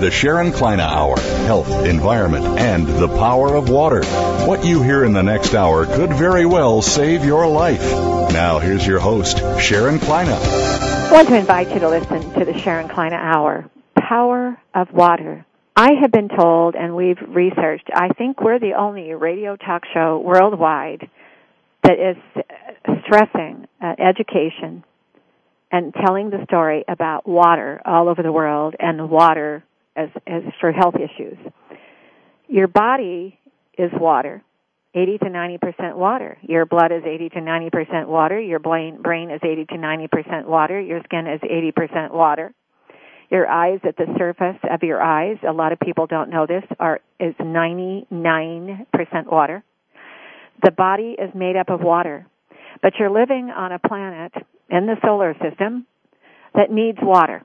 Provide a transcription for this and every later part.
The Sharon Kleyne Hour Health, Environment, and the Power of Water. What you hear in the next hour could very well save your life. Now, here's your host, Sharon Kleyne. I want to invite you to listen to the Sharon Kleyne Hour Power of Water. I have been told, and we've researched, I think we're the only radio talk show worldwide that is stressing uh, education and telling the story about water all over the world and water as, as for health issues. Your body is water. 80 to 90% water. Your blood is 80 to 90% water. Your brain, brain is 80 to 90% water. Your skin is 80% water. Your eyes at the surface of your eyes, a lot of people don't know this, are, is 99% water. The body is made up of water. But you're living on a planet in the solar system that needs water.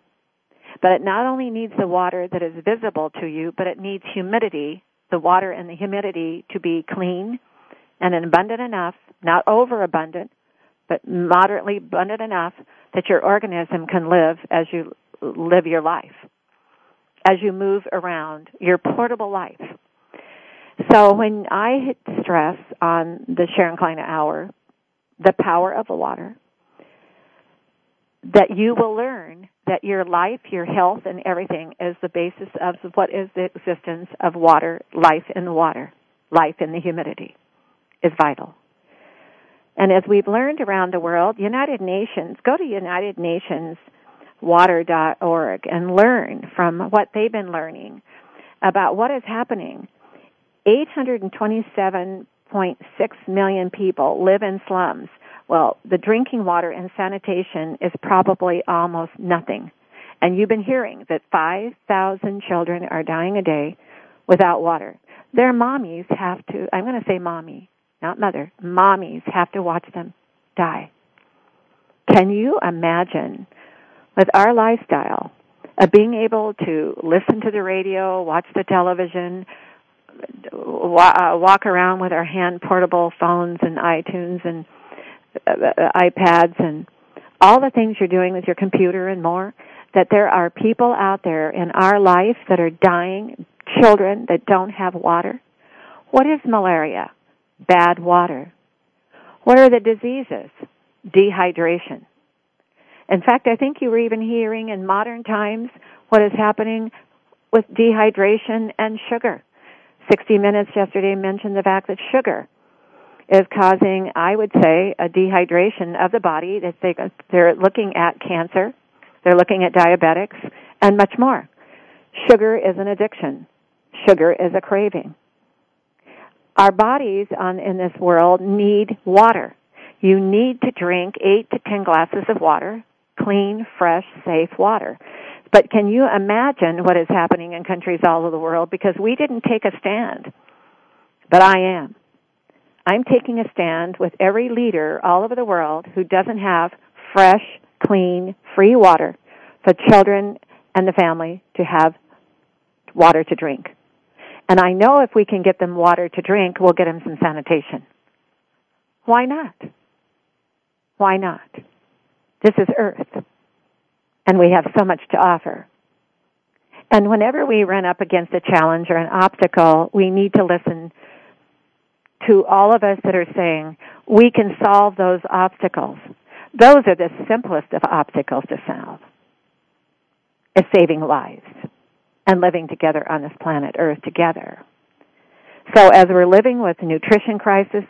But it not only needs the water that is visible to you, but it needs humidity, the water and the humidity to be clean and abundant enough, not overabundant, but moderately abundant enough that your organism can live as you live your life, as you move around your portable life. So when I hit stress on the Sharon Kleyne hour, the power of the water, that you will learn that your life, your health, and everything is the basis of what is the existence of water, life in the water, life in the humidity is vital. And as we've learned around the world, United Nations, go to United Nations and learn from what they've been learning about what is happening. 827.6 million people live in slums well, the drinking water and sanitation is probably almost nothing. And you've been hearing that 5,000 children are dying a day without water. Their mommies have to, I'm going to say mommy, not mother, mommies have to watch them die. Can you imagine with our lifestyle of being able to listen to the radio, watch the television, uh, walk around with our hand portable phones and iTunes and uh, uh, Uh, uh, iPads and all the things you're doing with your computer and more, that there are people out there in our life that are dying, children that don't have water. What is malaria? Bad water. What are the diseases? Dehydration. In fact, I think you were even hearing in modern times what is happening with dehydration and sugar. 60 Minutes yesterday mentioned the fact that sugar is causing, I would say, a dehydration of the body. They're looking at cancer, they're looking at diabetics, and much more. Sugar is an addiction. Sugar is a craving. Our bodies on, in this world need water. You need to drink eight to ten glasses of water, clean, fresh, safe water. But can you imagine what is happening in countries all over the world? Because we didn't take a stand. But I am. I'm taking a stand with every leader all over the world who doesn't have fresh, clean, free water for children and the family to have water to drink. And I know if we can get them water to drink, we'll get them some sanitation. Why not? Why not? This is Earth. And we have so much to offer. And whenever we run up against a challenge or an obstacle, we need to listen to all of us that are saying we can solve those obstacles. Those are the simplest of obstacles to solve. Is saving lives and living together on this planet Earth together. So as we're living with nutrition crises,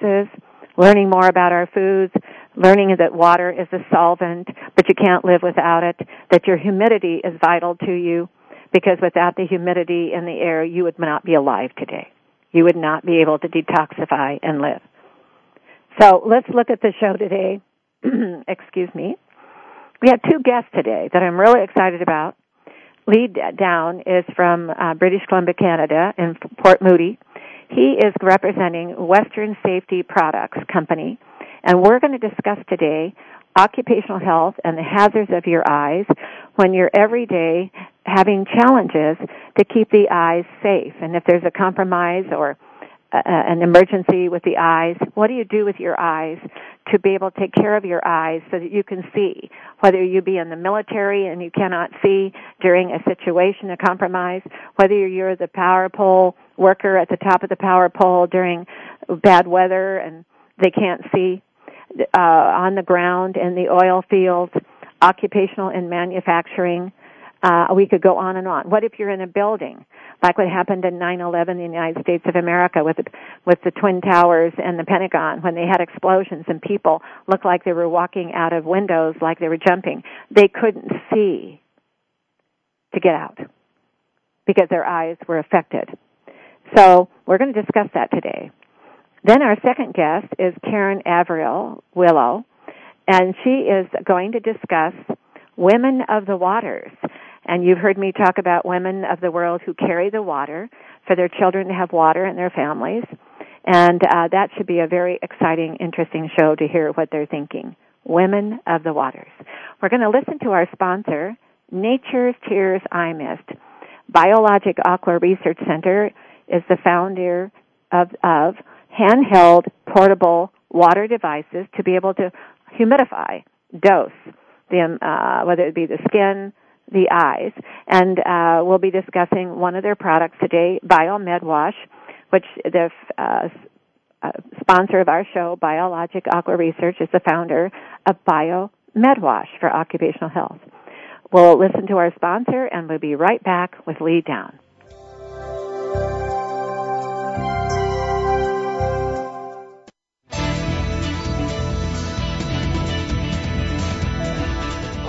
learning more about our foods, learning that water is a solvent, but you can't live without it, that your humidity is vital to you, because without the humidity in the air, you would not be alive today. You would not be able to detoxify and live. So let's look at the show today. Excuse me. We have two guests today that I'm really excited about. Lee Down is from uh, British Columbia, Canada, in Port Moody. He is representing Western Safety Products Company, and we're going to discuss today occupational health and the hazards of your eyes when you're every day having challenges to keep the eyes safe. And if there's a compromise or uh, an emergency with the eyes, what do you do with your eyes to be able to take care of your eyes so that you can see? Whether you be in the military and you cannot see during a situation, a compromise, whether you're the power pole worker at the top of the power pole during bad weather and they can't see, uh, on the ground in the oil fields, occupational and manufacturing. Uh, we could go on and on. What if you're in a building, like what happened in 9/11 in the United States of America with the, with the twin towers and the Pentagon when they had explosions and people looked like they were walking out of windows like they were jumping. They couldn't see to get out because their eyes were affected. So we're going to discuss that today. Then our second guest is Karen Averill Willow, and she is going to discuss women of the waters. And you've heard me talk about women of the world who carry the water for their children to have water in their families. And uh, that should be a very exciting, interesting show to hear what they're thinking. Women of the waters. We're going to listen to our sponsor, Nature's Tears Eye Mist. Biologic Aqua Research Center is the founder of, of handheld portable water devices to be able to humidify, dose, the, um, uh, whether it be the skin, the eyes. And uh, we'll be discussing one of their products today, Biomed Wash, which the uh, uh, sponsor of our show, Biologic Aqua Research, is the founder of Biomed Wash for occupational health. We'll listen to our sponsor and we'll be right back with Lee Down.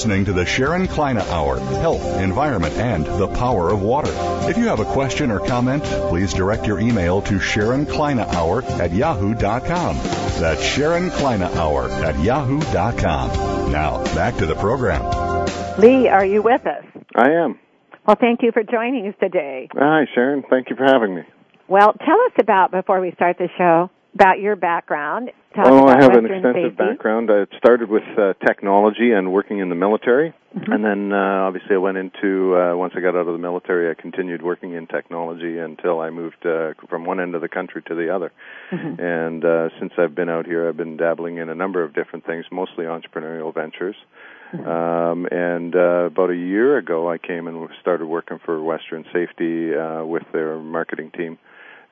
Listening to the Sharon Kleyne Hour Health, Environment, and the Power of Water. If you have a question or comment, please direct your email to Sharon Kleyne Hour at yahoo.com. That's Sharon Kleyne Hour at yahoo.com. Now, back to the program. Lee, are you with us? I am. Well, thank you for joining us today. Hi, Sharon. Thank you for having me. Well, tell us about, before we start the show, about your background. Talk oh, I have Western an extensive safety. background. I started with uh, technology and working in the military, mm-hmm. and then uh, obviously I went into uh, once I got out of the military, I continued working in technology until I moved uh, from one end of the country to the other. Mm-hmm. And uh, since I've been out here, I've been dabbling in a number of different things, mostly entrepreneurial ventures. Mm-hmm. Um, and uh, about a year ago, I came and started working for Western Safety uh, with their marketing team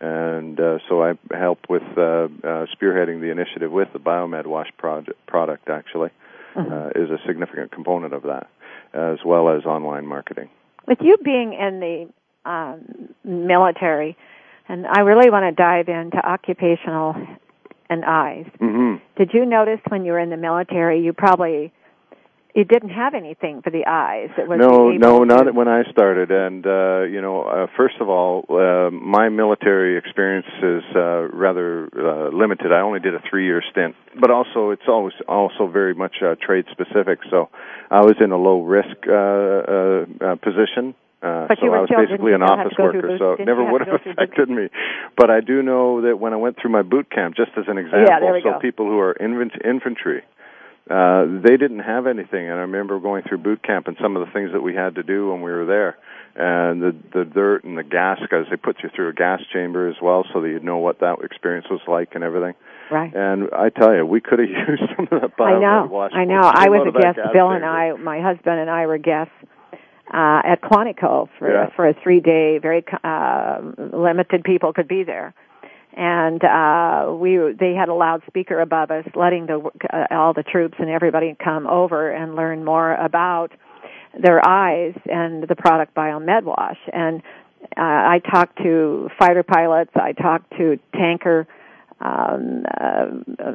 and uh, so I help with uh, uh, spearheading the initiative with the Biomed Wash project, product. Actually, Mhm. uh, is a significant component of that, as well as online marketing. With you being in the um, military, and I really want to dive into occupational and eyes. hmm Did you notice when you were in the military, you probably you didn't have anything for the eyes. It was no, no, not when I started. And uh, you know, uh, first of all, uh, my military experience is uh, rather uh, limited. I only did a three-year stint, but also it's always also very much uh, trade specific. So I was in a low risk uh, uh, uh, position. Uh, but so I was basically an office worker, so it never would have affected me. But I do know that when I went through my boot camp, just as an example, yeah, so go. people who are infantry, uh, they didn't have anything. And I remember going through boot camp and some of the things that we had to do when we were there. And the the dirt and the gas, because they put you through a gas chamber as well, so that you'd know what that experience was like and everything. Right. And I tell you, we could have used some of that I know. I know. I was a guest. Bill chamber. and I, my husband and I were guests uh, at Quantico for Yeah. for a three day, very uh, limited people could be there. And uh, we they had a loudspeaker above us, letting the uh, all the troops and everybody come over and learn more about their eyes and the product BioMedWash. And uh, I talked to fighter pilots. I talked to tanker um, uh,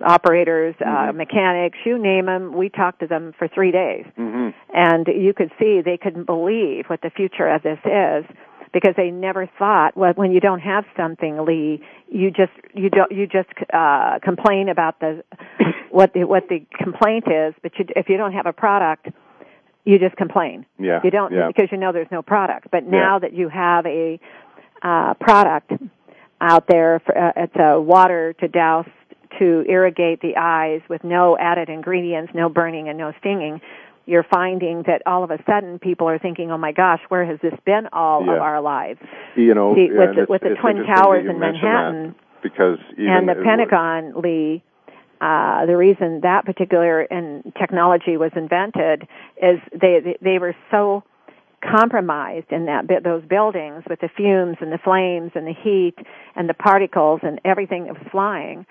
operators, uh, Mhm. mechanics, you name them. We talked to them for three days, hmm and you could see they couldn't believe what the future of this is because they never thought. Well, when you don't have something, Lee, you just you don't you just uh, complain about the what the what the complaint is, but you, if you don't have a product, you just complain. Yeah. You don't Yeah. because you know there's no product. But now Yeah. that you have a uh, product out there, for, uh, it's a water to douse to irrigate the eyes with no added ingredients, no burning and no stinging. You're finding that all of a sudden people are thinking, "Oh my gosh, where has this been all Yeah. of our lives?" You know, See, with the- with the Twin Towers in Manhattan because even and the Pentagon, Lee, uh, the reason that particular in technology was invented is they they, were so compromised in that bit, those buildings with the fumes and the flames and the heat and the particles and everything that was flying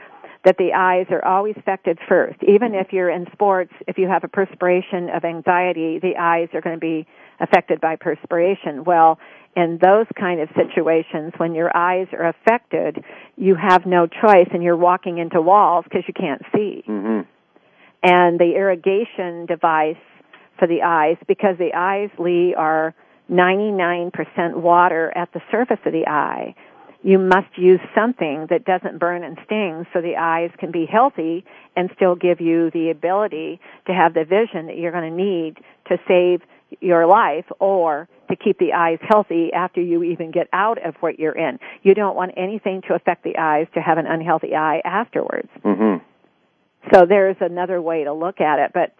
that the eyes are always affected first. Even if you're in sports, if you have a perspiration of anxiety, the eyes are going to be affected by perspiration. Well, in those kind of situations, when your eyes are affected, you have no choice and you're walking into walls because you can't see. Mhm. And the irrigation device for the eyes, because the eyes, Lee, are 99% water at the surface of the eye, you must use something that doesn't burn and sting so the eyes can be healthy and still give you the ability to have the vision that you're going to need to save your life or to keep the eyes healthy after you even get out of what you're in. You don't want anything to affect the eyes to have an unhealthy eye afterwards. Mhm. So there's another way to look at it. But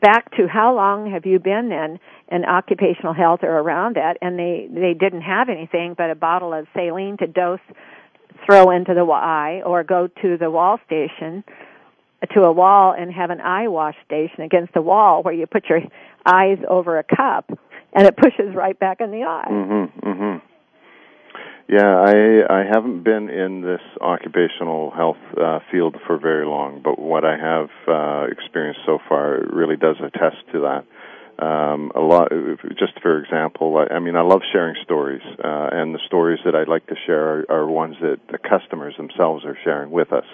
back to how long have you been in in occupational health or around that? And they they didn't have anything but a bottle of saline to dose, throw into the eye, or go to the wall station, to a wall and have an eye wash station against the wall where you put your eyes over a cup and it pushes right back in the eye. Mhm. Mhm. Yeah, I I haven't been in this occupational health uh, field for very long, but what I have uh, experienced so far really does attest to that. Um, a lot, just for example, I, I mean, I love sharing stories, uh, and the stories that I like to share are, are ones that the customers themselves are sharing with us,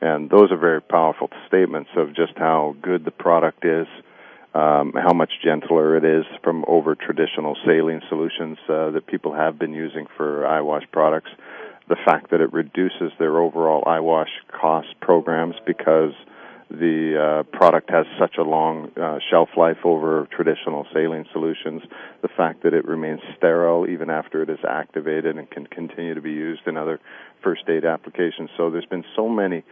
and those are very powerful statements of just how good the product is, um, how much gentler it is from over traditional saline solutions uh, that people have been using for eye wash products. The fact that it reduces their overall eye wash cost programs because the uh, product has such a long uh, shelf life over traditional saline solutions. The fact that it remains sterile even after it is activated and can continue to be used in other first aid applications. So there's been so many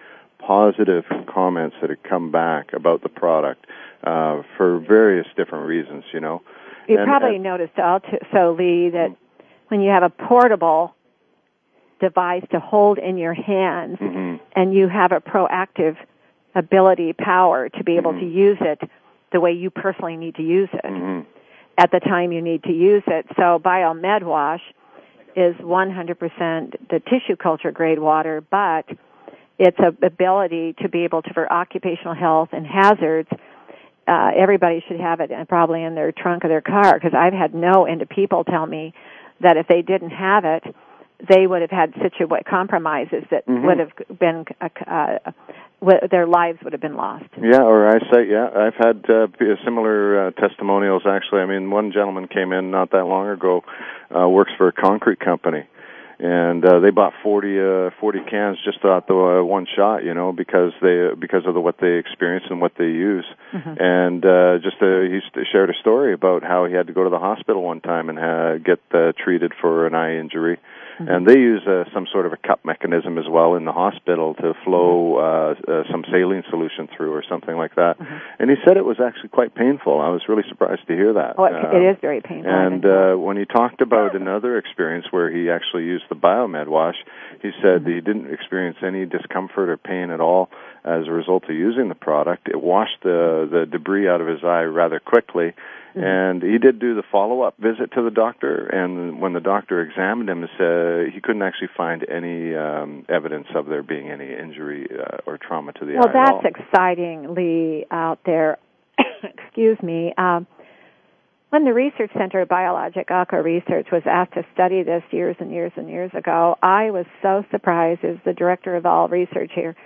positive comments that have come back about the product uh, for various different reasons. You know, You And- probably and- noticed also, Lee, that when you have a portable device to hold in your hands Mhm. and you have a proactive ability, power to be able Mhm. to use it the way you personally need to use it Mhm. at the time you need to use it. So BioMed Wash is 100% the tissue culture grade water, but its a ability to be able to, for occupational health and hazards, uh, everybody should have it and probably in their trunk of their car because I've had no end of people tell me that if they didn't have it, they would have had situa- compromises that Mhm. would have been uh, uh, w- their lives would have been lost. Yeah, or I say, Yeah, I've had uh, similar uh, testimonials. Actually, I mean, one gentleman came in not that long ago, uh, works for a concrete company, and uh, they bought 40, uh, 40 cans just out the uh, one shot, you know, because they because of the, what they experience and what they use. And uh, just uh, he shared a story about how he had to go to the hospital one time and ha- get uh, treated for an eye injury. And they use uh, some sort of a cup mechanism as well in the hospital to flow uh, uh, some saline solution through or something like that. And he said it was actually quite painful. I was really surprised to hear that. Oh, it, Um, it is very painful. And uh, when he talked about another experience where he actually used the biomed wash, he said that he didn't experience any discomfort or pain at all as a result of using the product. It washed the the debris out of his eye rather quickly. And he did do the follow-up visit to the doctor, and when the doctor examined him, said he couldn't actually find any um, evidence of there being any injury uh, or trauma to the well, eye all. that's excitingly out there. Excuse me. Um, when the Research Center of Biologic Aqua Research was asked to study this years and years and years ago, I was so surprised as the director of all research here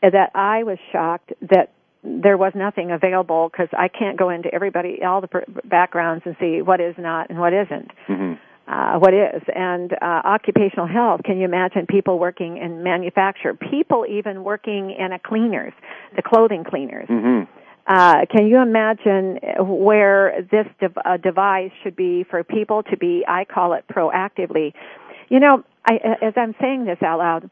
that I was shocked that there was nothing available because I can't go into everybody, all the backgrounds and see what is not and what isn't. hmm uh, what is and uh, occupational health. Can you imagine people working in manufacture? People even working in a cleaners, the clothing cleaners. hmm Uh, can you imagine where this dev- uh, device should be for people to be? I call it proactively. You know, I, as I'm saying this out loud,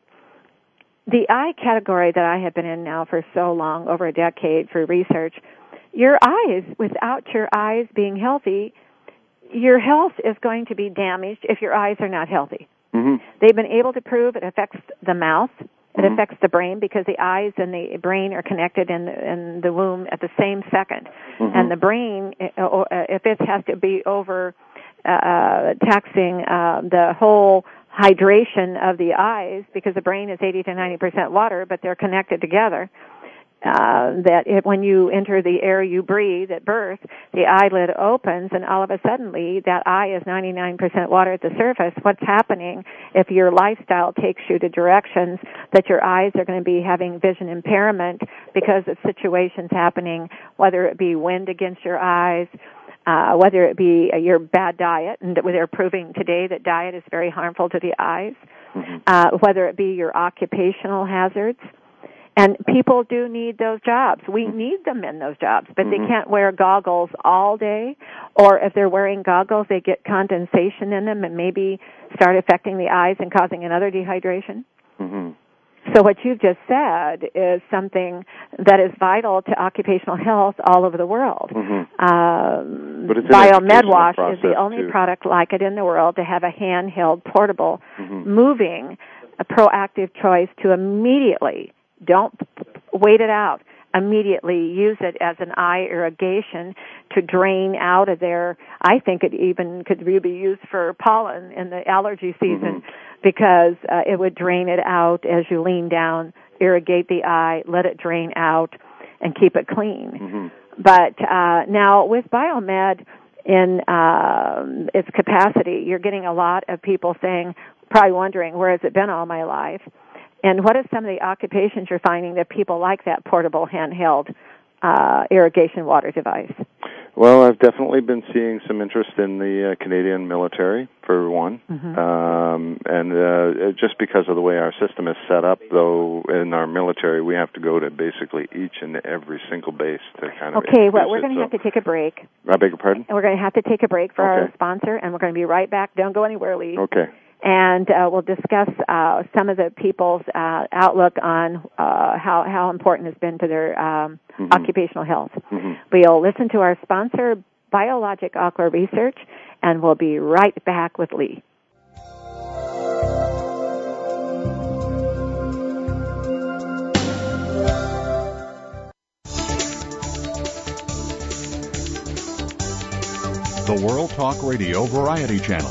the eye category that I have been in now for so long, over a decade for research, your eyes, without your eyes being healthy, your health is going to be damaged if your eyes are not healthy. hmm They've been able to prove it affects the mouth, it Mhm. affects the brain because the eyes and the brain are connected in the, in the womb at the same 2nd Mhm. And the brain, uh, uh, if it has to be over uh, taxing uh, the whole hydration of the eyes, because the brain is 80 to 90 percent water, but they're connected together. Uh, that it, when you enter the air you breathe at birth, the eyelid opens and all of a suddenly that eye is 99% water at the surface. What's happening if your lifestyle takes you to directions that your eyes are going to be having vision impairment because of situations happening, whether it be wind against your eyes, uh, whether it be uh, your bad diet, and they're proving today that diet is very harmful to the eyes, Mhm. uh, whether it be your occupational hazards. And people do need those jobs. We need them in those jobs, but they Mhm. can't wear goggles all day. Or if they're wearing goggles, they get condensation in them and maybe start affecting the eyes and causing another dehydration. hmm So what you've just said is something that is vital to occupational health all over the world. Mhm. Um, But it's an Biomed Wash is the only too. product like it in the world to have a handheld, portable, Mhm. moving, a proactive choice to immediately don't wait it out. Immediately use it as an eye irrigation to drain out of there. I think it even could be used for pollen in the allergy season because uh, it would drain it out as you lean down, irrigate the eye, let it drain out, and keep it clean. Mhm. But uh, now with biomed in um, its capacity, you're getting a lot of people saying, probably wondering, where has it been all my life? And what are some of the occupations you're finding that people like that portable handheld uh, irrigation water device? Well, I've definitely been seeing some interest in the uh, Canadian military, for one, Mm-hmm. um, and uh, just because of the way our system is set up, though, in our military, we have to go to basically each and every single base to kind of. Okay, well, we're going to so- have to take a break. I beg your pardon. We're going to have to take a break for our sponsor, and we're going to be right back. Don't go anywhere, Lee. Okay. And uh, we'll discuss uh, some of the people's uh, outlook on uh, how how important it's been to their um, Mhm. occupational health. Mhm. We'll listen to our sponsor, Biologic Aqua Research, and we'll be right back with Lee. The World Talk Radio Variety Channel,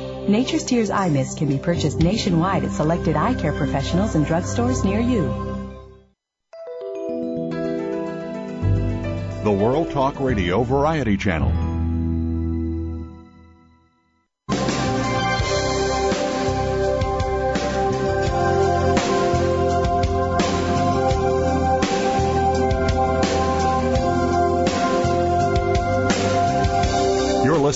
Nature's Tears Eye Mist can be purchased nationwide at selected eye care professionals and drugstores near you. The World Talk Radio Variety Channel.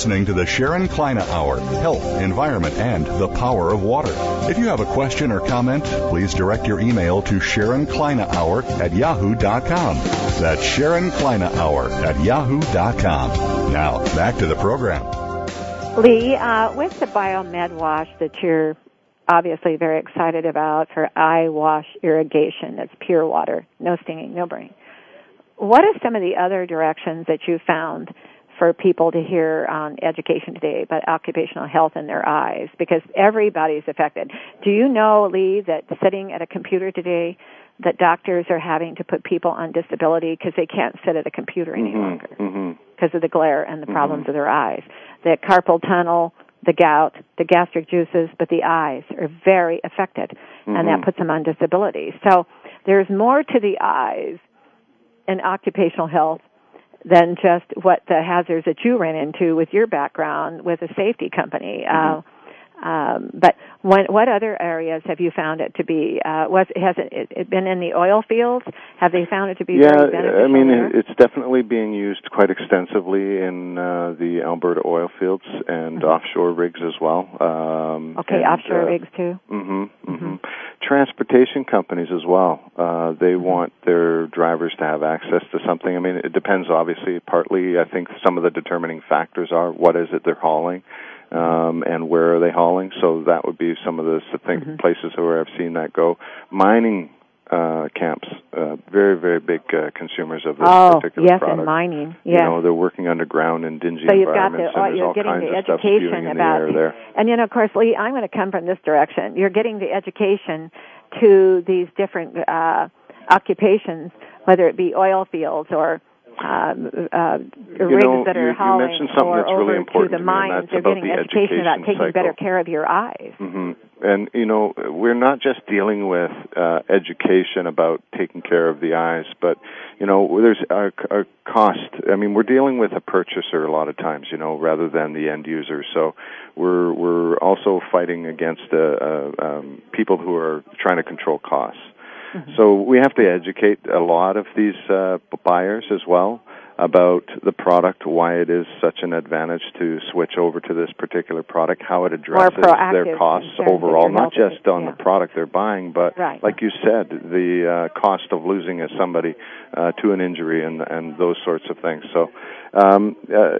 Listening to the Sharon Kleyne Hour Health, Environment, and the Power of Water. If you have a question or comment, please direct your email to Sharon Kleyne Hour at yahoo.com. That's Sharon Kleyne Hour at yahoo.com. Now, back to the program. Lee, uh, with the Biomed Wash that you're obviously very excited about for eye wash irrigation, that's pure water, no stinging, no burning. What are some of the other directions that you found for people to hear on education today about occupational health in their eyes? Because everybody's affected. Do you know, Lee, that sitting at a computer today, that doctors are having to put people on disability because they can't sit at a computer any Mhm, longer because of the glare and the problems Mhm. of their eyes. The carpal tunnel, the gout, the gastric juices, but the eyes are very affected, and that Mhm. puts them on disability. So there's more to the eyes in occupational health than just what the hazards that you ran into with your background with a safety company. Uh, um, but when, what other areas have you found it to be? Uh, was has it, it been in the oil fields? Have they found it to be yeah, very beneficial I mean, there? it's definitely being used quite extensively in uh, the Alberta oil fields and Mhm. offshore rigs as well. Um, okay, and, offshore uh, rigs too. Mm-hmm, Mhm. hmm Transportation companies as well. Uh, they Mhm. want their drivers to have access to something. I mean, it depends. Obviously, partly. I think some of the determining factors are what is it they're hauling, um, and where are they hauling. So that would be some of the thing, Mhm. places where I've seen that go. Mining uh, camps, uh, very very big uh, consumers of this Oh, particular yes, product. and mining. You know, they're working underground in dingy so you've got the, environments, oh, and there's you're all getting kinds the of education about, the there. and you know, of course, Lee, I'm going to come from this direction. You're getting the education to these different uh, occupations, whether it be oil fields or um, uh, rigs know, that you- are you hauling mentioned something or that's really important to the to me, and mines. about getting the education about taking better care of your eyes. Mm-hmm. And you know, we're not just dealing with uh, education about taking care of the eyes, but you know, there's a, a cost. I mean, we're dealing with a purchaser a lot of times, you know, rather than the end user. So we're we're also fighting against uh, uh, um, people who are trying to control costs. So we have to educate a lot of these uh, buyers as well about the product, why it is such an advantage to switch over to this particular product, how it addresses their costs overall, not just on yeah. the product they're buying, but Right. like you said, the uh, cost of losing a somebody uh, to an injury and and those sorts of things. So um, uh,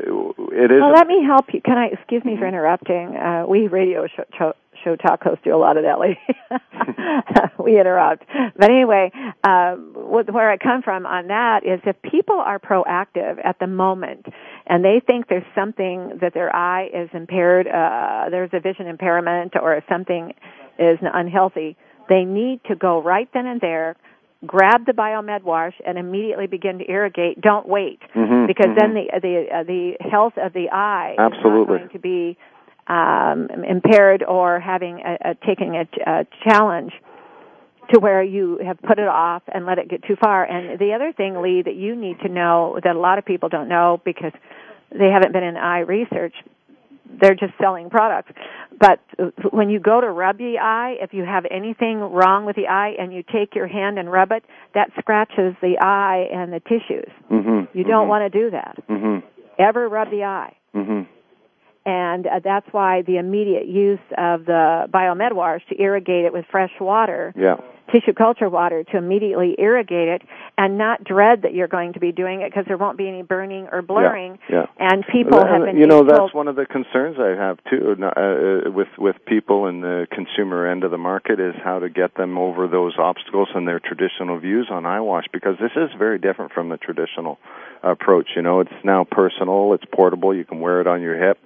it is. Well, let me help you. Can I? Excuse me for interrupting. Uh, we radio show, show, hosts do a lot of that, we interrupt. But anyway, what- where I come from on that is if people are proactive at the moment and they think there's something that their eye is impaired, uh, there's a vision impairment or something is unhealthy, they need to go right then and there, grab the biomed wash and immediately begin to irrigate. Don't wait Mhm, because then mhm. the the uh, the health of the eye Absolutely. is not going to be um, impaired or having a, a taking a, a challenge to where you have put it off and let it get too far. And the other thing, Lee, that you need to know that a lot of people don't know because they haven't been in eye research. They're just selling products. But when you go to rub the eye, if you have anything wrong with the eye and you take your hand and rub it, that scratches the eye and the tissues. Mhm, You don't mhm, want to do that. mhm, Ever rub the eye. mhm. And uh, that's why the immediate use of the biomed wash to irrigate it with fresh water, Yeah. tissue culture water to immediately irrigate it and not dread that you're going to be doing it because there won't be any burning or blurring. Yeah. yeah. And people Well, have been you know told, that's one of the concerns I have too uh, uh, with with people in the consumer end of the market is how to get them over those obstacles and their traditional views on eye wash because this is very different from the traditional approach. You know, it's now personal, it's portable, you can wear it on your hip.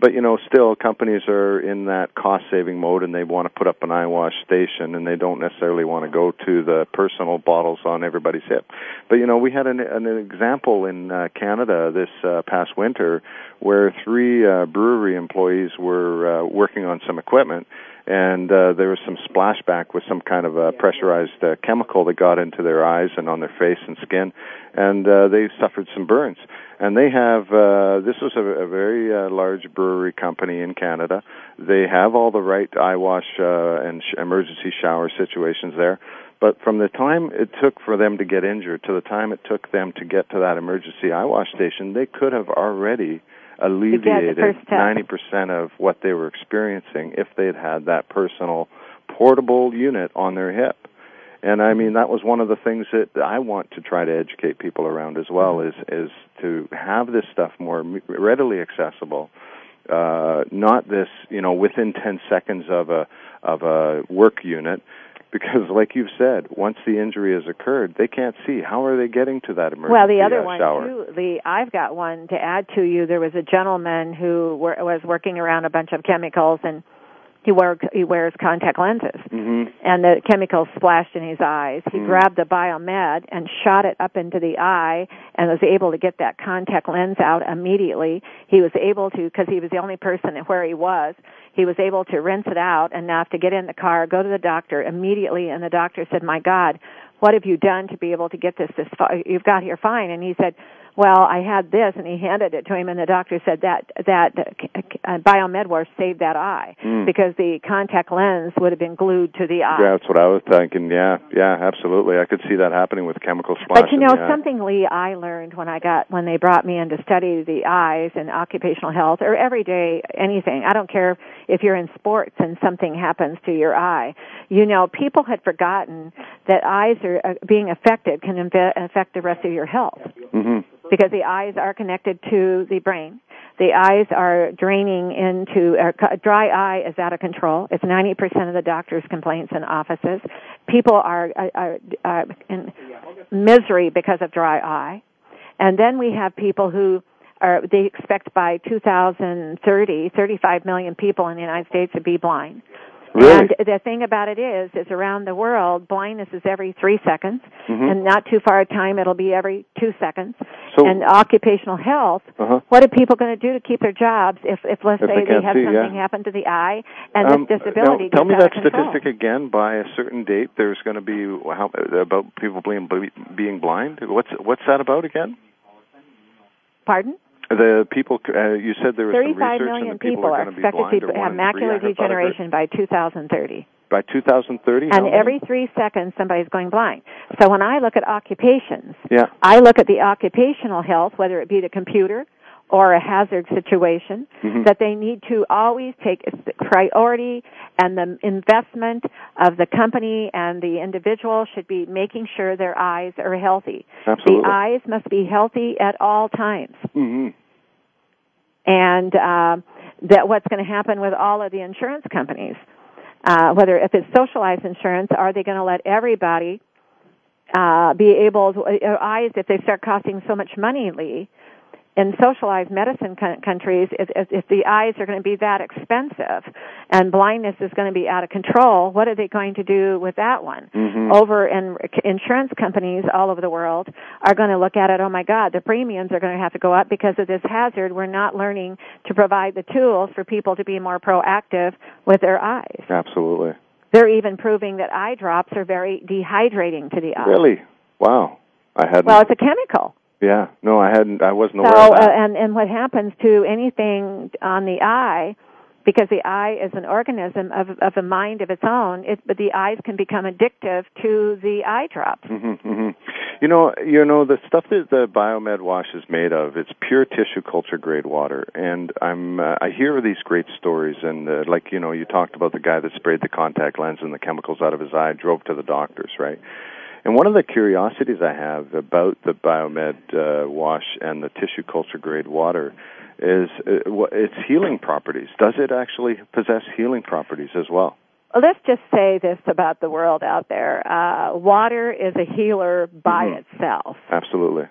But you know, still companies are in that cost saving mode and they want to put up an eye wash station and they don't necessarily want to go to the personal bottles on everybody's hip. But you know, we had an, an example in uh, Canada this uh, past winter where three uh, brewery employees were uh, working on some equipment and uh, there was some splashback with some kind of a pressurized uh, chemical that got into their eyes and on their face and skin, and uh, they suffered some burns. And they have uh, this was a, a very uh, large brewery company in Canada. They have all the right eye wash uh, and sh- emergency shower situations there. But from the time it took for them to get injured to the time it took them to get to that emergency eye wash station, they could have already alleviated 90% of what they were experiencing if they'd had that personal portable unit on their hip. And I mean, that was one of the things that I want to try to educate people around as well mm-hmm. is, is to have this stuff more readily accessible. Uh, not this, you know, within 10 seconds of a, of a work unit, because like you've said, once the injury has occurred, they can't see. How are they getting to that emergency shower? Well, the other uh, one shower? too, the I've got one to add to you. There was a gentleman who were, was working around a bunch of chemicals and he wear he wears contact lenses mm-hmm. and the chemicals splashed in his eyes he mm grabbed the biomed and shot it up into the eye and was able to get that contact lens out immediately he was able to because he was the only person where he was he was able to rinse it out enough to get in the car go to the doctor immediately and the doctor said my god what have you done to be able to get this this far? you've got here fine and he said well, I had this, and he handed it to him, and the doctor said that that uh, biomed wash saved that eye mm. because the contact lens would have been glued to the eye. Yeah, that's what I was thinking. Yeah, yeah, absolutely. I could see that happening with chemical splash. But you know, something Lee I learned when I got when they brought me in to study the eyes and occupational health or everyday anything. I don't care if you're in sports and something happens to your eye. You know, people had forgotten that eyes are uh, being affected can affect the rest of your health. Mm-hmm because the eyes are connected to the brain. The eyes are draining into, uh, dry eye is out of control. It's 90% of the doctor's complaints in offices. People are, are, are in misery because of dry eye. And then we have people who are, they expect by 2030, 35 million people in the United States to be blind. Really? And the thing about it is, is around the world, blindness is every three seconds, mm-hmm. and not too far a time, it'll be every two seconds. So, and occupational health, uh-huh. what are people going to do to keep their jobs if, if let's If say they they, have see, something yeah. happen to the eye and um, this disability now, tell me that statistic again. By a certain date, there's going to be how, about people being being blind. What's what's that about again? Pardon? The people uh, you said there was some research million and the people, people are are going to be expected to have one in three, I macular thought I heard. degeneration by 2030. by 2030. And many? every three seconds, somebody's going blind. So when I look at occupations, yeah. I look at the occupational health, whether it be the computer or a hazard situation, Mhm. that they need to always take priority and the investment of the company and the individual should be making sure their eyes are healthy. Absolutely. The eyes must be healthy at all times. hmm And um, that what's going to happen with all of the insurance companies, uh, whether if it's socialized insurance, are they going to let everybody uh, be able to, uh, eyes if they start costing so much money, Lee? In socialized medicine co- countries, if, if, if the eyes are going to be that expensive and blindness is going to be out of control, what are they going to do with that one? Mhm. Over in insurance companies all over the world are going to look at it, oh my God, the premiums are going to have to go up because of this hazard. We're not learning to provide the tools for people to be more proactive with their eyes. Absolutely. They're even proving that eye drops are very dehydrating to the eye. Really? Wow. I hadn't. Well, it's a chemical. Yeah. No, I hadn't. I wasn't So, aware of uh, and and what happens to anything on the eye, because the eye is an organism of of a mind of its own, it, but the eyes can become addictive to the eye drops. hmm hmm You know, you know the stuff that the biomed wash is made of. It's pure tissue culture grade water, and I'm uh, I hear these great stories, and uh, like you know, you talked about the guy that sprayed the contact lens and the chemicals out of his eye, drove to the doctors, right? And one of the curiosities I have about the biomed uh, wash and the tissue culture grade water is uh, its healing properties. Does it actually possess healing properties as well? Well, let's just say this about the world out there: uh, water is a healer by Mhm. itself. Absolutely.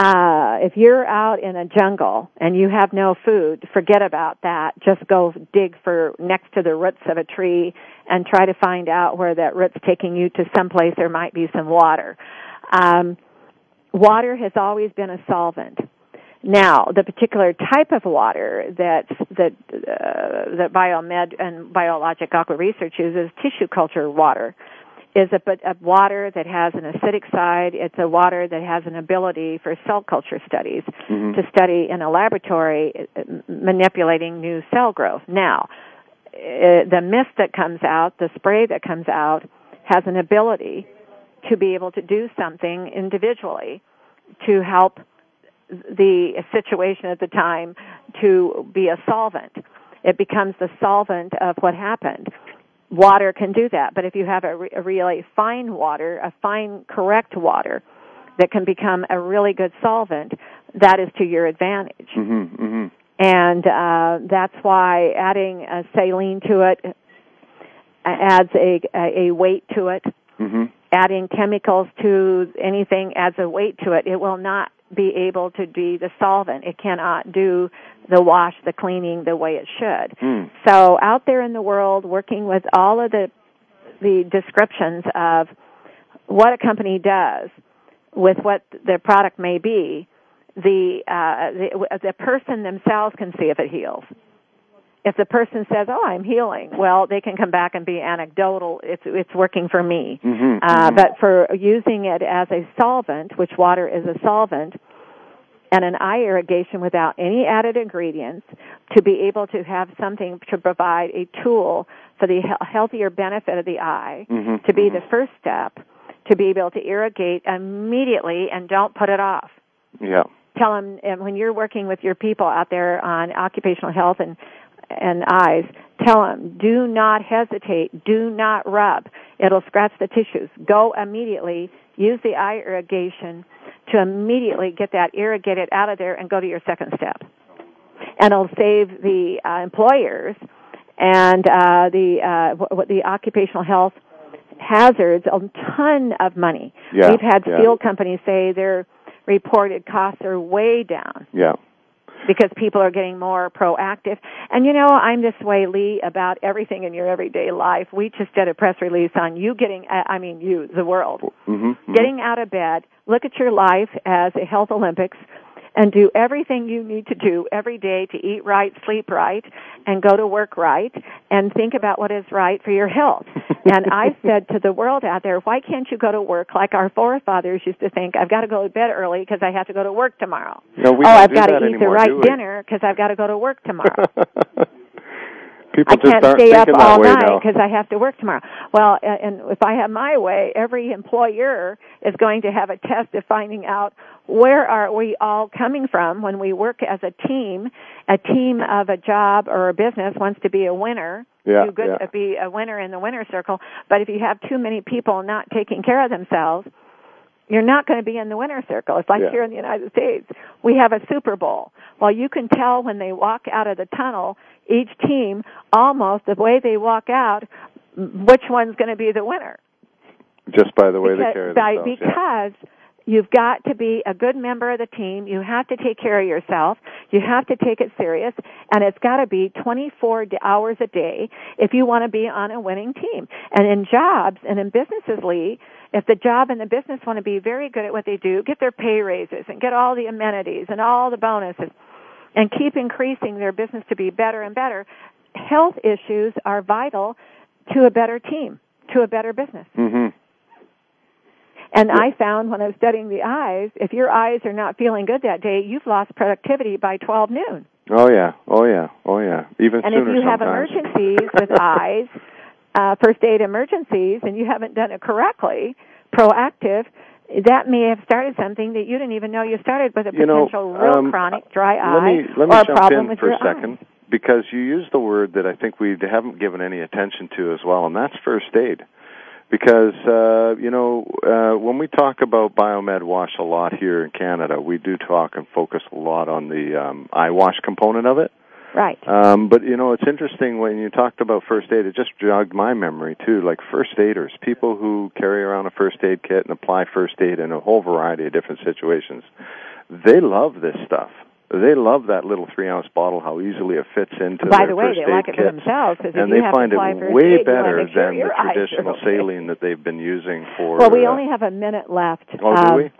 Uh, if you're out in a jungle and you have no food, forget about that. Just go dig for next to the roots of a tree and try to find out where that root's taking you to some place there might be some water. Um, water has always been a solvent. Now, the particular type of water that that uh, that biomed and biologic aqua research uses tissue culture water is a, a water that has an acidic side. It's a water that has an ability for cell culture studies Mhm. to study in a laboratory uh, manipulating new cell growth. Now, uh, the mist that comes out, the spray that comes out, has an ability to be able to do something individually to help the situation at the time to be a solvent. It becomes the solvent of what happened. Water can do that, but if you have a, re- a really fine water, a fine correct water that can become a really good solvent, that is to your advantage. Mhm. Mhm. And uh, that's why adding a saline to it adds a, a, a weight to it. Mhm. Adding chemicals to anything adds a weight to it. It will not be able to be the solvent. It cannot do the wash, the cleaning the way it should. Mm. So out there in the world, working with all of the the descriptions of what a company does with what their product may be, the uh, the, the person themselves can see if it heals. If the person says, "Oh, I'm healing," well, they can come back and be anecdotal. It's it's working for me. Mhm. Uh, Mhm. but for using it as a solvent, which water is a solvent, and an eye irrigation without any added ingredients, to be able to have something to provide a tool for the he- healthier benefit of the eye, Mhm. to be the first step, to be able to irrigate immediately and don't put it off Yeah. tell them and when you're working with your people out there on occupational health and and eyes tell them do not hesitate do not rub it'll scratch the tissues go immediately use the eye irrigation to immediately get that irrigated out of there and go to your second step and it'll save the uh, employers and uh, the uh, what the occupational health hazards a ton of money. Yeah, We've had yeah. steel companies say their reported costs are way down Yeah. Because people are getting more proactive. And you know, I'm this way, Lee, about everything in your everyday life. We just did a press release on you getting, uh, I mean you, the world, Mhm. mhm. getting out of bed, look at your life as a health Olympics, and do everything you need to do every day to eat right, sleep right, and go to work right, and think about what is right for your health. and I said to the world out there, why can't you go to work like our forefathers used to think, I've got to go to bed early because I have to go to work tomorrow. No, we oh, I've got to eat the right dinner because I've got to go to work tomorrow. People I just can't stay up all night because I have to work tomorrow. Well, and if I have my way, every employer is going to have a test of finding out where are we all coming from when we work as a team. A team of a job or a business wants to be a winner. Yeah, do good, yeah. be a winner in the winner circle. But if you have too many people not taking care of themselves, you're not going to be in the winner circle. It's like Yeah. here in the United States. We have a Super Bowl. Well, you can tell when they walk out of the tunnel, each team, almost the way they walk out, which one's going to be the winner. Just by the way they Because- carry by- themselves. yeah. You've got to be a good member of the team. You have to take care of yourself. You have to take it serious. And it's got to be 24 d- hours a day if you want to be on a winning team. And in jobs and in businesses, Lee, if the job and the business want to be very good at what they do, get their pay raises and get all the amenities and all the bonuses and keep increasing their business to be better and better, health issues are vital to a better team, to a better business. Mhm. And Yeah. I found when I was studying the eyes, if your eyes are not feeling good that day, you've lost productivity by 12 noon. Oh yeah. Oh yeah. Oh yeah. Even And if you have emergencies with eyes, uh, first aid emergencies, and you haven't done it correctly, proactive, that may have started something that you didn't even know you started with a You know, potential real um, chronic dry eye let me let me or a jump problem in for a second eyes. because you used the word that I think we haven't given any attention to as well, and that's first aid. Because uh, you know, uh, when we talk about biomed wash a lot here in Canada, we do talk and focus a lot on the um, eye wash component of it. Right. Um, but you know, it's interesting when you talked about first aid. It just jogged my memory too. Like first aiders, people who carry around a first aid kit and apply first aid in a whole variety of different situations. They love this stuff. They love that little three ounce bottle. How easily it fits into By their the way, first they aid like it kits. for themselves and they have find it way aid, better sure than the traditional okay. saline that they've been using for. Well, we uh, only have a minute left. Oh, do Um, we?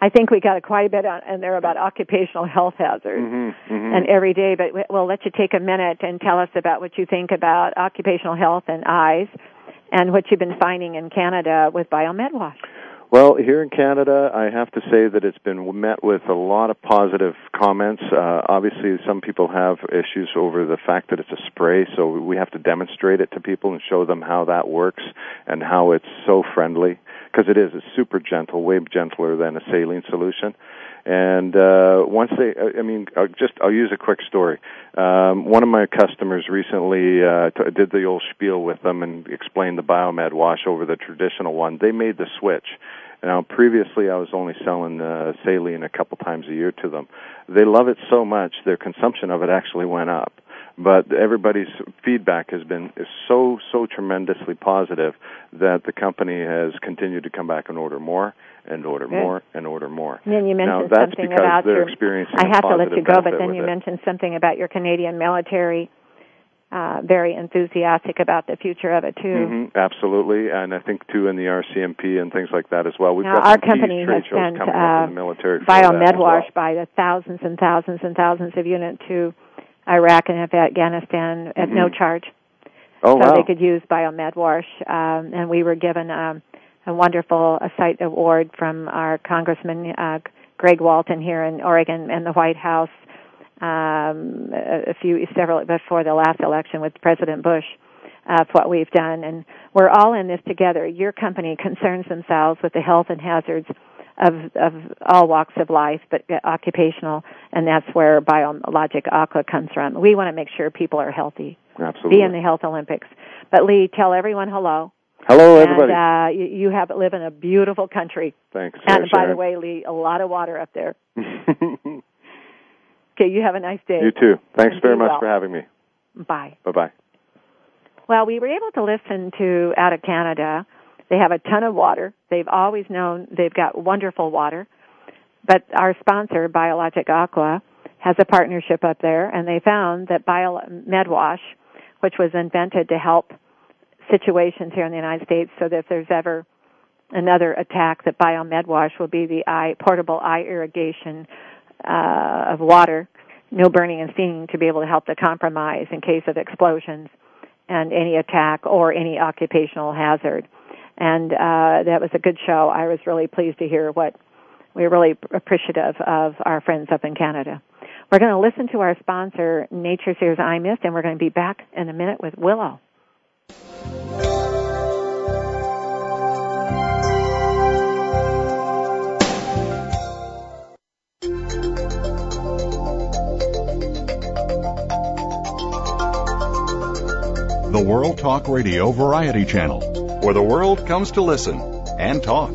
I think we got a quite a bit on, in there about occupational health hazards. Mm-hmm, mm-hmm. and every day, but we- we'll let you take a minute and tell us about what you think about occupational health and eyes and what you've been finding in Canada with Biomed Wash. Well, here in Canada, I have to say that it's been met with a lot of positive comments. Uh, obviously, some people have issues over the fact that it's a spray, so we have to demonstrate it to people and show them how that works and how it's so friendly. Because it is, it's super gentle, way gentler than a saline solution. And uh, once they, I mean, I'll just I'll use a quick story. Um, one of my customers recently uh, t- did the old spiel with them and explained the Biomed wash over the traditional one. They made the switch. Now, previously, I was only selling uh, saline a couple times a year to them. They love it so much, their consumption of it actually went up. But everybody's feedback has been is so so tremendously positive that the company has continued to come back and order more and order Good. more and order more. And then you now mentioned that's something about your. I have to let you go, but then you it. mentioned something about your Canadian military. Uh, very enthusiastic about the future of it too. hmm absolutely, and I think too in the RCMP and things like that as well. We've Now, got our company has sent, uh, military. that well. Wash by the thousands and thousands and thousands of units to Iraq and Afghanistan at no Mhm. charge. Oh so wow! they could use Biomed Wash. Um, and we were given um, a wonderful a site award from our Congressman uh, Greg Walden here in Oregon and the White House um, a, few several before the last election with President Bush. of what we've done, and we're all in this together. Your company concerns themselves with the health and hazards of of all walks of life, but uh, occupational, and that's where Biologic Aqua comes from. We want to make sure people are healthy Absolutely. be in the Health Olympics. But Lee, tell everyone hello. Hello, everybody. Uh, you, you have live in a beautiful country. Thanks. and by the way, Lee, a lot of water up there. Okay, you have a nice day. You too. Thanks And very much well. for having me. Bye. Bye bye. Well, we were able to listen to out of Canada. They have a ton of water. They've always known they've got wonderful water. But our sponsor, Biologic Aqua, has a partnership up there, and they found that BioMedWash, which was invented to help situations here in the United States, so that if there's ever another attack, that BioMedWash will be the eye, portable eye irrigation uh, of water, no burning and stinging, to be able to help the compromise in case of explosions and any attack or any occupational hazard. And uh, that was a good show. I was really pleased to hear what we were really appreciative of our friends up in Canada. We're going to listen to our sponsor, Nature's Tears Eye Mist, and we're going to be back in a minute with Willow. The World Talk Radio Variety Channel, where the world comes to listen and talk.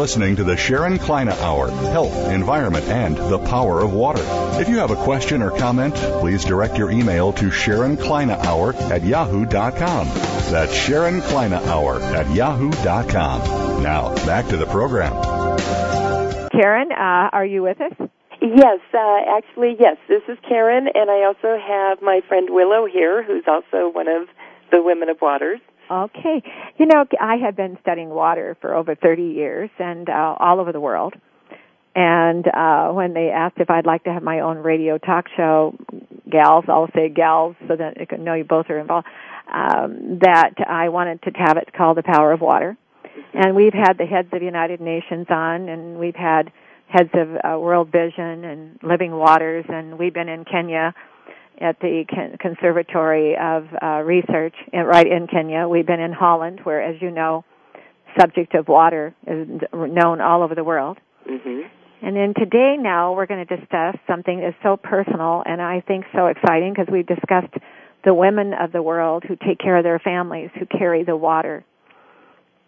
Listening to the Sharon Kleyne Hour Health, Environment, and the Power of Water. If you have a question or comment, please direct your email to Sharon Kleyne Hour at yahoo.com. That's Sharon Kleyne Hour at yahoo.com. Now, back to the program. Karen, uh, are you with us? Yes, uh, actually, yes. This is Karen, and I also have my friend Willow here, who's also one of the Women of Waters. Okay. You know, I have been studying water for over 30 years and uh, all over the world. And uh, when they asked if I'd like to have my own radio talk show, gals, I'll say gals so that can know you both are involved, um, that I wanted to have it called The Power of Water. And we've had the heads of United Nations on, and we've had heads of uh, World Vision and Living Waters, and we've been in Kenya at the Conservatory of uh, Research in, right in Kenya. We've been in Holland, where, as you know, subject of water is known all over the world. Mm-hmm. And then today now we're going to discuss something that's so personal and I think so exciting because we've discussed the women of the world who take care of their families, who carry the water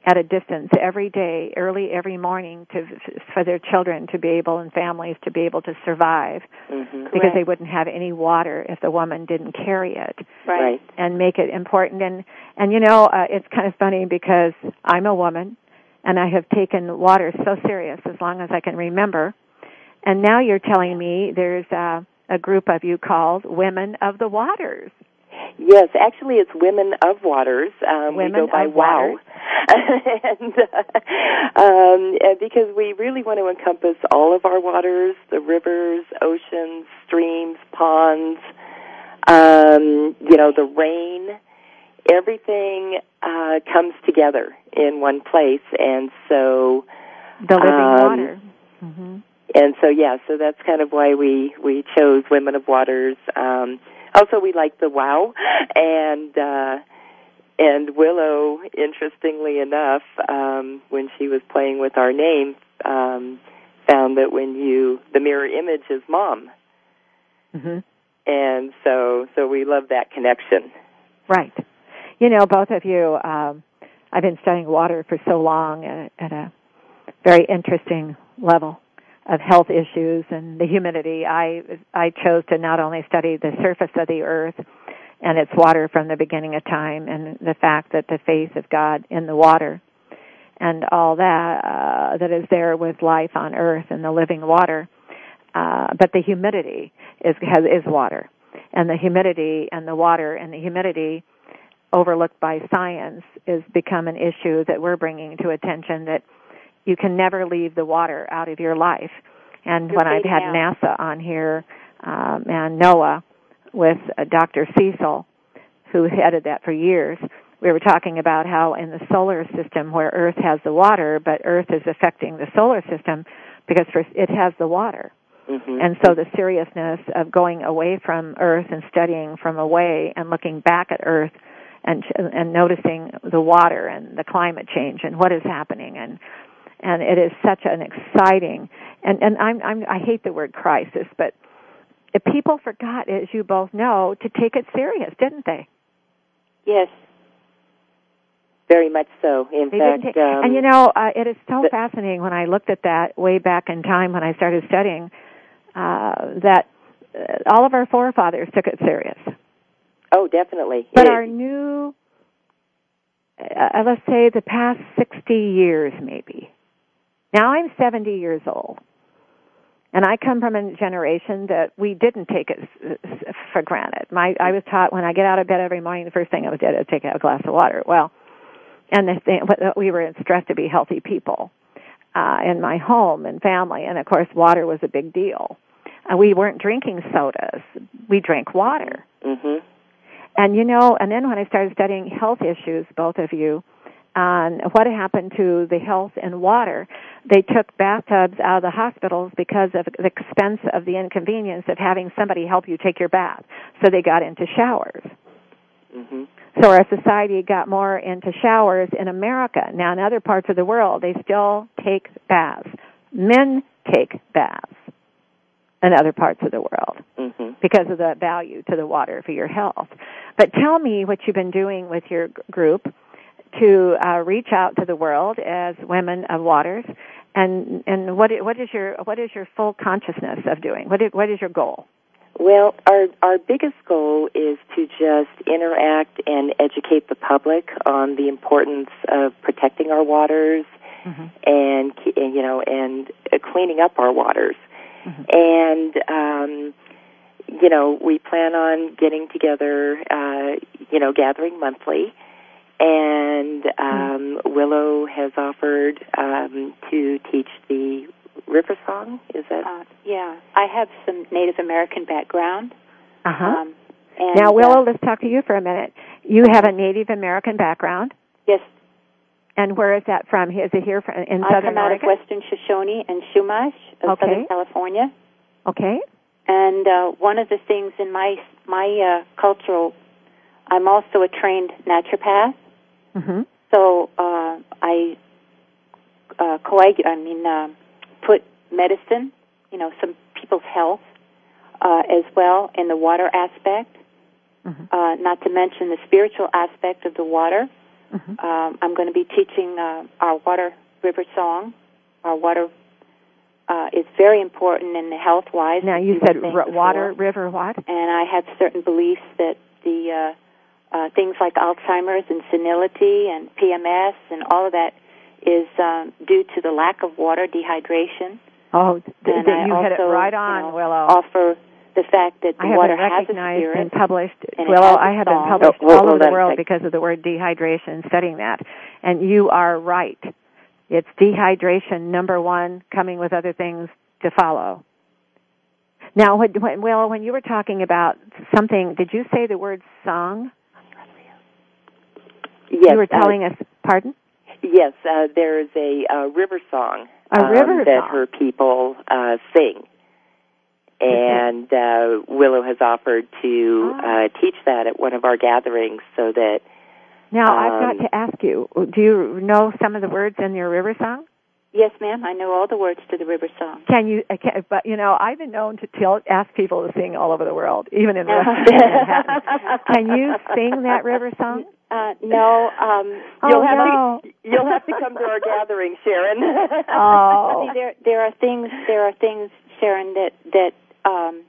at a distance every day, early every morning to for their children to be able and families to be able to survive mm-hmm. because right. they wouldn't have any water if the woman didn't carry it. Right. And make it important and and you know uh, it's kind of funny because I'm a woman and I have taken water so serious as long as I can remember. And now you're telling me there's a, a group of you called Women of the Waters. Yes, actually, it's Women of Waters. Um, Women we go by of WOW, and, uh, um, and because we really want to encompass all of our waters: the rivers, oceans, streams, ponds. Um, you know, the rain. Everything uh, comes together in one place, and so the living um, water. Mm-hmm. And so, yeah, so that's kind of why we we chose Women of Waters. Um, also, we like the wow, and uh, and Willow, interestingly enough, um, when she was playing with our name, um, found that when you the mirror image is mom, mm-hmm. and so so we love that connection. Right. You know, both of you. Um, I've been studying water for so long at, at a very interesting level of health issues and the humidity, I I chose to not only study the surface of the earth and its water from the beginning of time, and the fact that the face of God in the water, and all that uh, that is there with life on earth and the living water, uh, but the humidity is has, is water, and the humidity and the water and the humidity overlooked by science is become an issue that we're bringing to attention that you can never leave the water out of your life. And Good when I've had out. NASA on here um, and NOAA with uh, Dr. Cecil, who headed that for years, we were talking about how in the solar system where Earth has the water, but Earth is affecting the solar system because first it has the water. Mm-hmm. And so the seriousness of going away from Earth and studying from away and looking back at Earth and and noticing the water and the climate change and what is happening and and it is such an exciting and and I'm, I'm I hate the word crisis, but people forgot, as you both know, to take it serious, didn't they? Yes, very much so. In they fact, take, um, and you know, uh, it is so the, fascinating when I looked at that way back in time when I started studying uh, that uh, all of our forefathers took it serious. Oh, definitely. But it, our new, uh, let's say, the past sixty years, maybe now I'm 70 years old. And I come from a generation that we didn't take it for granted. My, I was taught when I get out of bed every morning, the first thing I would do is take a glass of water. Well, and the thing, we were stressed to be healthy people uh, in my home and family, and of course, water was a big deal. And we weren't drinking sodas; we drank water. Mm-hmm. And you know, and then when I started studying health issues, both of you, on what happened to the health and water. They took bathtubs out of the hospitals because of the expense of the inconvenience of having somebody help you take your bath. So they got into showers. Mm-hmm. So our society got more into showers in America. Now in other parts of the world, they still take baths. Men take baths in other parts of the world mm-hmm. because of the value to the water for your health. But tell me what you've been doing with your group to uh, reach out to the world as women of waters, and and what what is your what is your full consciousness of doing? What is, what is your goal? Well, our our biggest goal is to just interact and educate the public on the importance of protecting our waters mm-hmm. and, and you know and cleaning up our waters. and um, you know we plan on getting together, uh, you know, gathering monthly. And um, Willow has offered um, to teach the river song. Is that? Uh, yeah, I have some Native American background. Uh huh. Um, and, now, uh, Willow, let's talk to you for a minute. You have a Native American background, yes, and where is that from? Is it here from, in I Southern come out of Western Shoshone and Chumash of Okay. Southern California. Okay. And uh, one of the things in my my uh, cultural, I'm also a trained naturopath. Hmm So uh, I uh, coagu- I mean, uh, put medicine, you know, some people's health uh, as well in the water aspect. Mhm. Uh, not to mention the spiritual aspect of the water. hmm Um, I'm going to be teaching uh, our water river song. Our water uh, is very important in the health wise. Now, you said r- water, river, what? and I have certain beliefs that the uh, things like Alzheimer's and senility and PMS and all of that is um, due to the lack of water, dehydration. Oh, th- And th- I you hit it also, right you on, know, Willow. Offer the fact that the I water been has a recognized spirit. and published. and it Willow, has a I have been published Oh, hold- all over hold the world sec. because of the word dehydration, studying that. And you are right. It's dehydration, number one, coming with other things to follow. Now, when, when, Willow, when you were talking about something, did you say the word song? Yes. you were uh, telling us, pardon? Yes, uh, there's a uh, river song A um, that song. her people uh, sing, and uh, Willow has offered to Ah. uh, teach that at one of our gatherings, so that Now, I've Um, got to ask you, do you know some of the words in your river song? Yes, ma'am. I know all the words to the river song. Can you? uh, Can, but you know, I've been known to tell, ask people to sing all over the world, even in Manhattan. Can you sing that river song? Uh, no. Um, Oh, you'll have no. to you'll have to come to our gathering, Sharon. Oh, See, there there are things there are things, Sharon, that that um,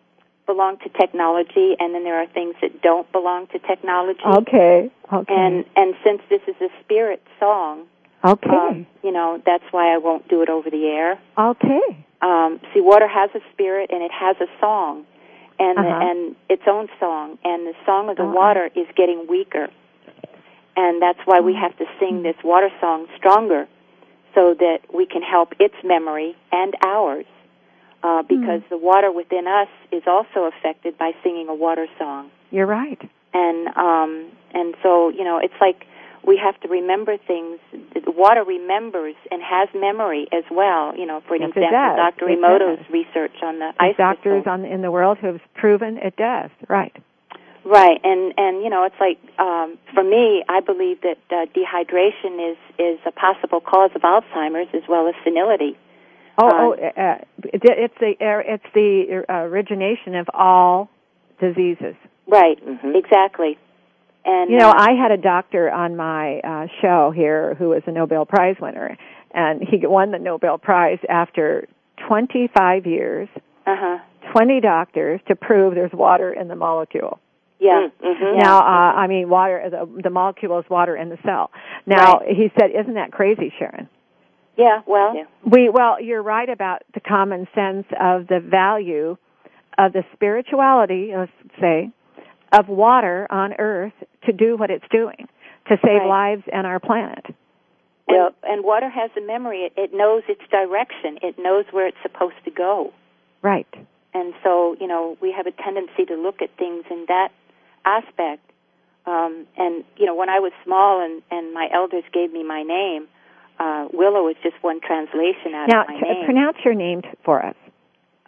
belong to technology, and then there are things that don't belong to technology. okay, okay, And and since this is a spirit song, okay, um, you know that's why I won't do it over the air. okay. Um, see, water has a spirit and it has a song, and Uh-huh. and its own song, and the song of the Uh-huh. water is getting weaker, and that's why we have to sing this water song stronger, so that we can help its memory and ours, uh, because the water within us is also affected by singing a water song, You're right. and um, and so you know it's like we have to remember things. The water remembers and has memory as well. You know, for Yes, example. Dr. It Emoto's does. research on the There's ice doctors crystal. on in the world who have proven it does. Right. Right, and and you know, it's like um, for me, I believe that uh, dehydration is is a possible cause of Alzheimer's as well as senility. Oh, Uh, oh, uh, it- it's the it's the uh, origination of all diseases. Right, Mhm. exactly. And You know, uh, I had a doctor on my uh, show here who was a Nobel Prize winner, and he won the Nobel Prize after 25 years, uh huh, 20 doctors to prove there's water in the molecule. Yeah, Mhm. Now, uh, I mean, water, the, the molecule is water in the cell. Now, he said, isn't that crazy, Sharon? yeah. Well, Yeah. We, well, you're right about the common sense of the value of the spirituality, let's say, of water on earth to do what it's doing, to save Right. lives and our planet. and, Well- and water has a memory. It, it knows its direction. It knows where it's supposed to go. Right. And so, you know, we have a tendency to look at things in that aspect. Um, and, you know, when I was small and, and my elders gave me my name, uh, Willow is just one translation out Now, of my t- name. pronounce your name t- for us.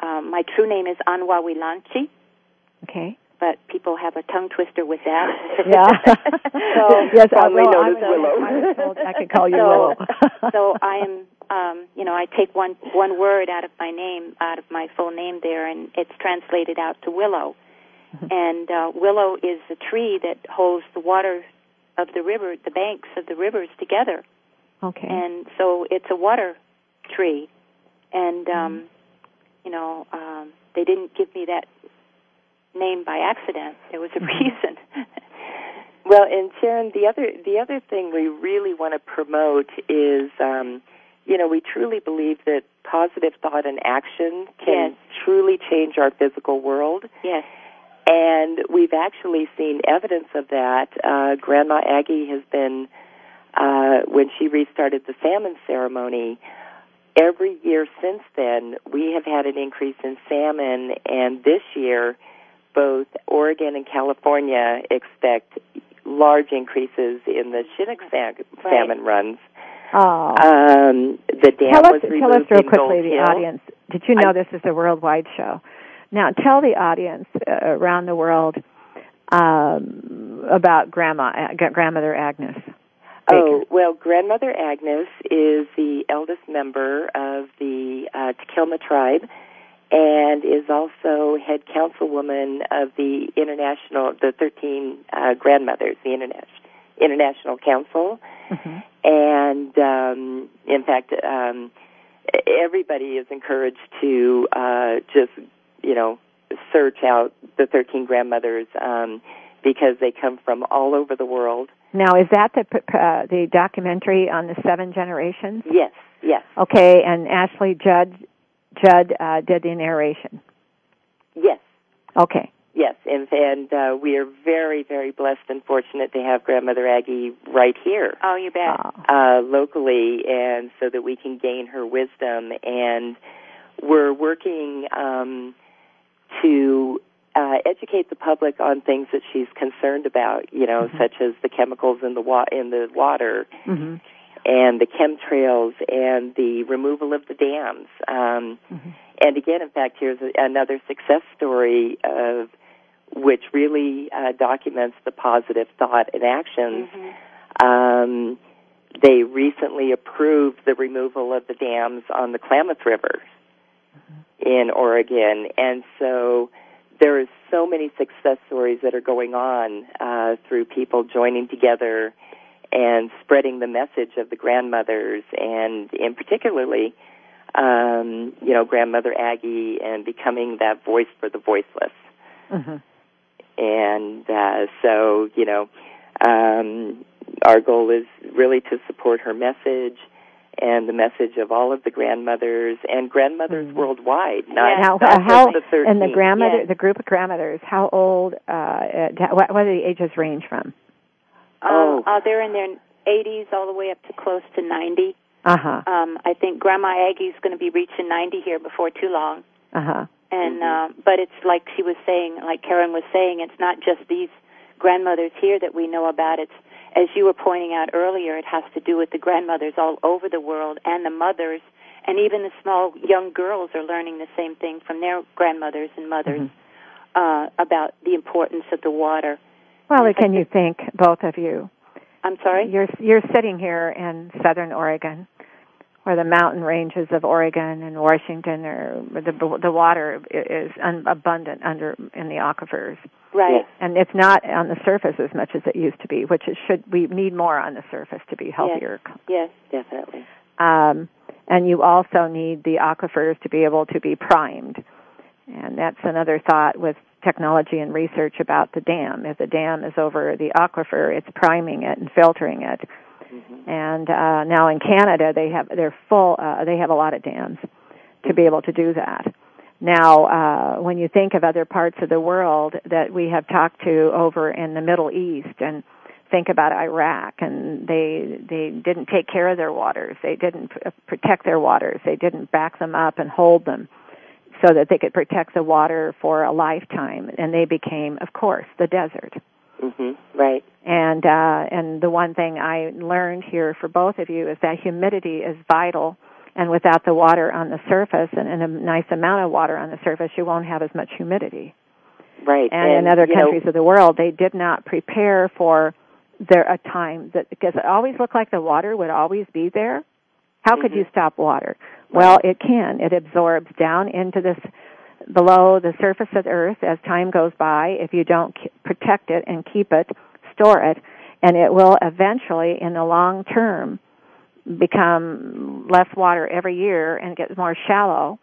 um, my true name is Anwa Wilanchi, Okay. but people have a tongue twister with that. Yeah. so, yes, I fondly will. known as Willow. I was told I could call you So- Willow. so I am, um, you know, I take one one word out of my name, out of my full name there, and it's translated out to willow. And uh, willow is the tree that holds the water of the river, the banks of the rivers together, okay. and so it's a water tree. And um, Mm-hmm. you know, um, they didn't give me that name by accident. There was a Mm-hmm. reason. Well, and Sharon, the other the other thing we really want to promote is, um, you know, we truly believe that positive thought and action can yes. truly change our physical world. Yes. And we've actually seen evidence of that. Uh, Grandma Aggie has been, uh, when she restarted the salmon ceremony, every year since then, we have had an increase in salmon, and this year, both Oregon and California expect large increases in the Chinook salmon right. runs. Oh. Um, the dam tell was us, removed tell us real quickly, the audience. Did you know I, this is a worldwide show? Now, tell the audience uh, around the world um, about Grandma, uh, Grandmother Agnes. Baker. Oh, well, Grandmother Agnes is the eldest member of the uh, Takelma tribe and is also head councilwoman of the international, the 13 uh, grandmothers, the international, international council. Mm-hmm. And, um, in fact, um, everybody is encouraged to, uh, just, you know, search out the 13 grandmothers, um, because they come from all over the world. Now, is that the uh, the documentary on the seven generations? Yes, yes. Okay, and Ashley Judd Judd uh, did the narration. Yes. Okay. Yes, and and uh, we are very very blessed and fortunate to have Grandmother Aggie right here. Oh, you bet. Uh, locally, and so that we can gain her wisdom, and we're working um, to uh, educate the public on things that she's concerned about, you know, mm-hmm. such as the chemicals in the wa- in the water mm-hmm. and the chemtrails and the removal of the dams. Um, mm-hmm. And again, in fact, here's a, another success story of which really uh, documents the positive thought and actions. Mm-hmm. Um, they recently approved the removal of the dams on the Klamath River Mm-hmm. in Oregon, and so there is so many success stories that are going on uh, through people joining together and spreading the message of the grandmothers, and in particularly, um, you know, grandmother Aggie, and becoming that voice for the voiceless. Mm-hmm. And uh, so, you know, um, our goal is really to support her message and the message of all of the grandmothers and grandmothers Mm-hmm. worldwide. Not, Now, not how the 13. and the grandmother, Yes. the group of grandmothers, how old? Uh, uh, what, what do the ages range from? Oh. Uh, uh, they're in their 80s all the way up to close to 90. Uh huh. Um, I think Grandma Aggie's going to be reaching 90 here before too long. Uh huh. And Mm-hmm. uh, but it's like she was saying, like Karen was saying, it's not just these grandmothers here that we know about. It's as you were pointing out earlier, it has to do with the grandmothers all over the world and the mothers, and even the small young girls are learning the same thing from their grandmothers and mothers Mm-hmm. uh, about the importance of the water. Well, can you think, both of you? I'm sorry. You're you're sitting here in southern Oregon, where the mountain ranges of Oregon and Washington are the the water is un, abundant under in the aquifers, Right. and it's not on the surface as much as it used to be, which it should we need more on the surface to be healthier. Yes. Definitely. Um, and you also need the aquifers to be able to be primed, and that's another thought with technology and research about the dam. If the dam is over the aquifer, it's priming it and filtering it. Mm-hmm. And uh, now in Canada, they have they're full. Uh, they have a lot of dams to be able to do that. Now, uh, when you think of other parts of the world that we have talked to over in the Middle East, and think about Iraq, and they they didn't take care of their waters. They didn't protect their waters. They didn't back them up and hold them so that they could protect the water for a lifetime. And they became, of course, the desert. hmm Right. And uh, and the one thing I learned here for both of you is that humidity is vital. And without the water on the surface and, and a nice amount of water on the surface, you won't have as much humidity. Right. And, in other you know, countries of the world, they did not prepare for there a time that because it always looked like the water would always be there. How could Mhm. you stop water? Well, it can. It absorbs down into this below the surface of the earth as time goes by if you don't k- protect it and keep it, store it, and it will eventually in the long term become less water every year and get more shallow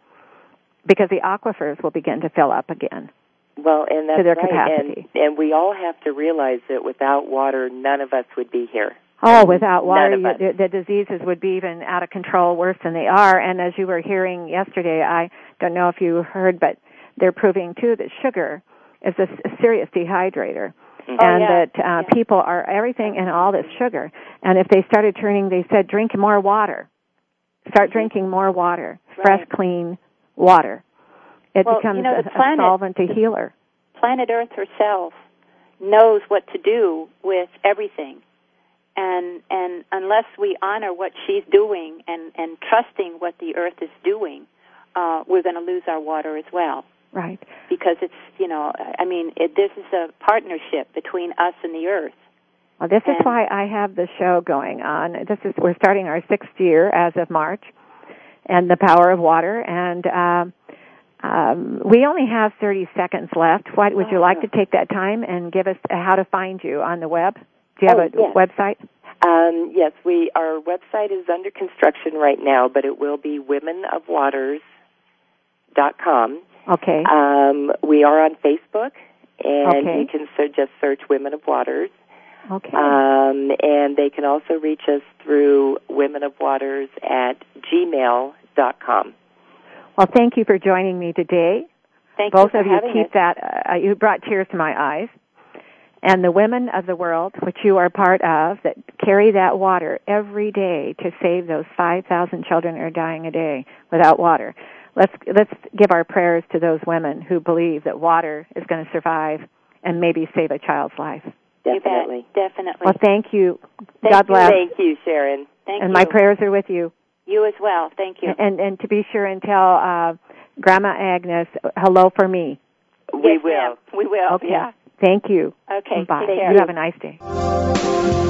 because the aquifers will begin to fill up again. Well, and that's to their right. capacity. And, and we all have to realize that without water, none of us would be here. Oh, without water, you, the, the diseases would be even out of control, worse than they are. And as you were hearing yesterday, I don't know if you heard, but they're proving too that sugar is a, a serious dehydrator. Oh, and yeah. that uh, Yeah. people are everything and all this sugar. And if they started turning, they said, drink more water. Start drinking more water, fresh, clean water. It Well, you becomes know, a, the a solvent, a healer. planet Earth herself knows what to do with everything. And and unless we honor what she's doing and and trusting what the earth is doing, uh, we're going to lose our water as well. Right. Because it's you know I mean it, this is a partnership between us and the earth. Well, this is why I have the show going on. This is we're starting our sixth year as of March, and the power of water. And um, um, we only have 30 seconds left. Why, would you Oh, like to take that time and give us how to find you on the web? Do you have Oh, a yes. website? Um, yes, we our website is under construction right now, but it will be womenofwaters.com. Okay. Um, we are on Facebook, and Okay. you can so just search Women of Waters. okay. Um, and they can also reach us through Women of Waters at gmail.com. well, thank you for joining me today. Thank Both you for of you keep us. that. Uh, you brought tears to my eyes. And the women of the world, which you are part of, that carry that water every day to save those 5,000 children that are dying a day without water. Let's let's give our prayers to those women who believe that water is going to survive and maybe save a child's life. Definitely. Definitely. Well, thank you. Thank God you. bless. Thank you, Sharon. Thank you. and you. my prayers are with you. You as well. Thank you. And and to be sure and tell uh, Grandma Agnes hello for me. We Yes, will. ma'am. We will. Okay. Yeah. Thank you. Okay. Bye. Take care. You have a nice day.